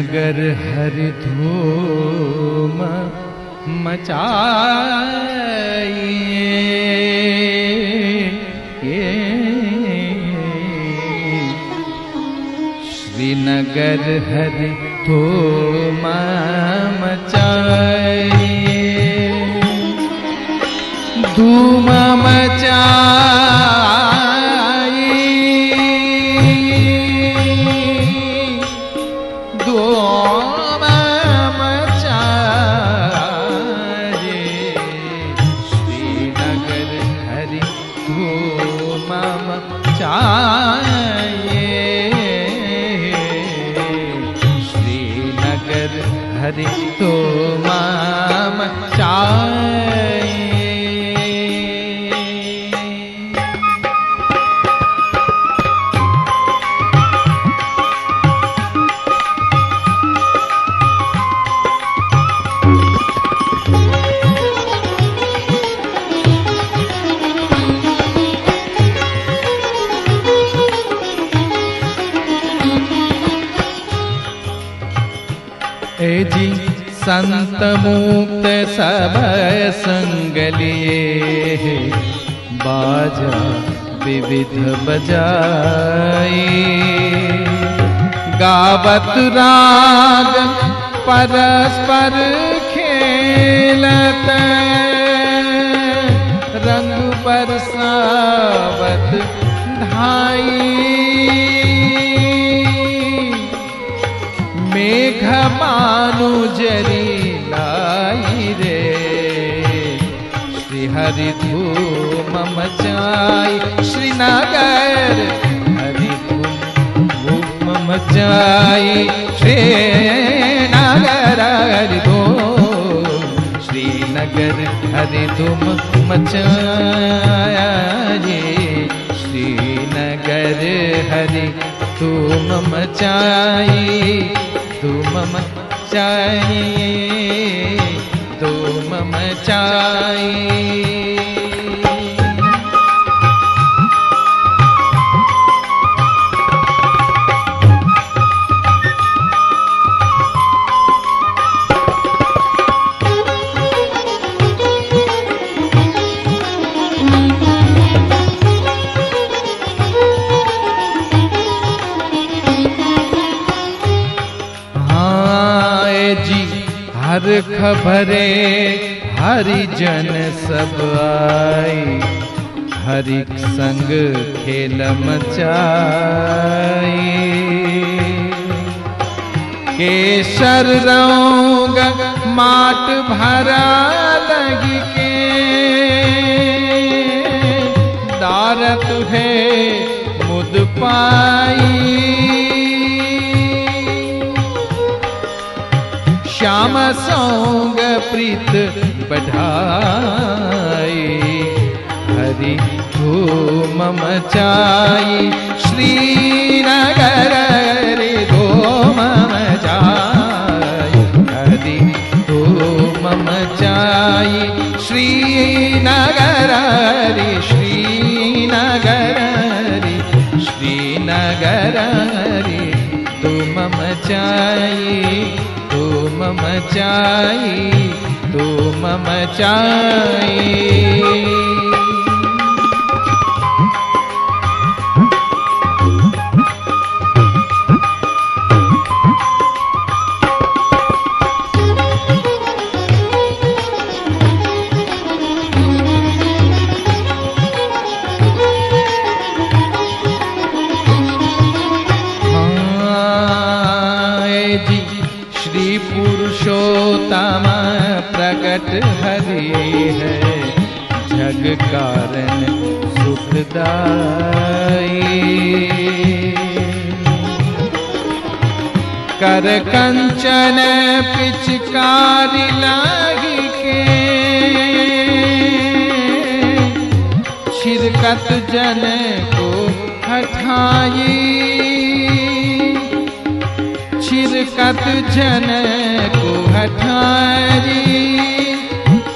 श्रीनगर हरि धूम मचाइए। श्रीनगर हरि धूम मचाइए। धूम संत मुक्त सब संग लिए बाजा विविध बजाई गावत राग परस्पर खेलत। रंग बरसावत ढाई मेघ मानुजरी लाई रे। श्री हरि धूम मचाई, श्रीनगर हरि धूम मचाई, श्रीनगर हरि धूम, श्रीनगर हरि धूम मचाए श्रीनगर हरि धूम मचाई। धूम मम चाहिए मचाई मम ए जी, हर खबरे, हरि जन सब आई। हरि संग खेल मचाई। केसर रंग माट भरा लगी के। दारत है मुद पाई। श्याम सौंग प्रीत बढ़ाई हरि धूम मचाई। श्रीनगर रे धूम मचाई हरि धूम मचाई। श्रीनगर रे श्रीनगर रे श्रीनगर रे तुम मचाई। मचाई तू मचाई श्री पुरुषोत्तम प्रकट हरि है। जग कारण सुखदाई कर कंचन पिचकारी लागी के। छिरकत जन को हठाई। छिरकत जन को हठाई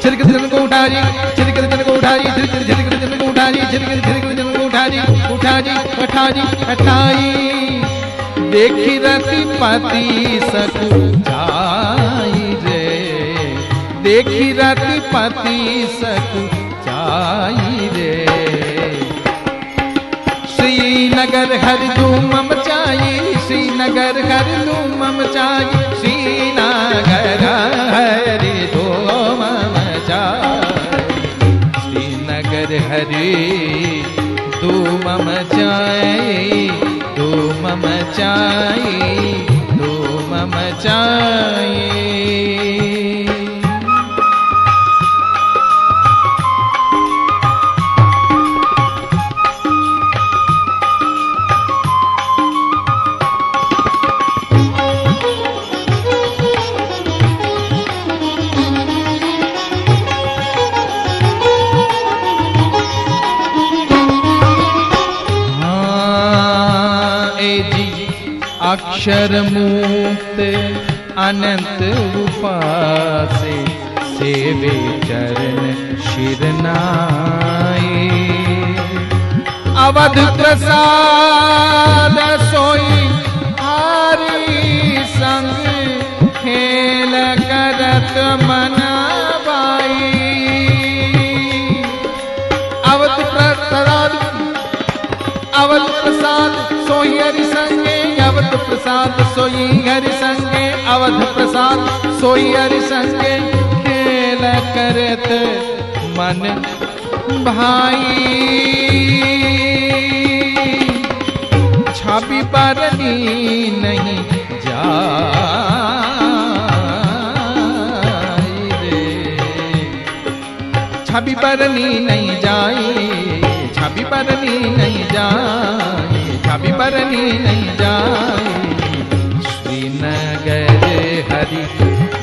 छिरकत जन को उठाई छिरकत जन को उठाई छिरकत जन को उठाई छिरकत छिरकत जन को उठाई उठाई हठाई हठाई देखी रति पति सकुचाई रे देखी रति पति सकुचाई रे श्रीनगर हर धूम मचाई श्रीनगर हर मम चाय श्रीनगर हरि धूम चाय श्रीनगर हरि चाई। तू मम चाई। धूम मम हाँ, अक्षर मुक्त अनंत उपासे सेवे चरण शिरनाए। अवध प्रसाद सोई हरि संग खेल करत मनाबाई अवध प्रसाद सोई हरि संगे, अवध प्रसाद सोई हरि संगे। खेल करत मन भाई। छापी परनी नहीं जा छवि परनी नहीं जाए छवि परनी नहीं जाए छवि परनी नहीं जाए श्रीनगर हरि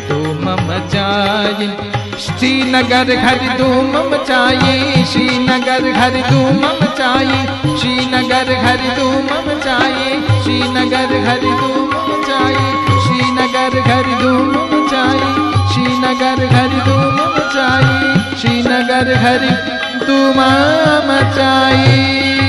धूम मचाई। श्रीनगर हरि धूम मचाए श्रीनगर हरि धूम मचाए श्रीनगर हरि धूम मचाए श्रीनगर हरि धूम मचाए श्रीनगर हरि धूम मचाए श्रीनगर हरि धूम मचाई। श्रीनगर हरि तुम मचाई।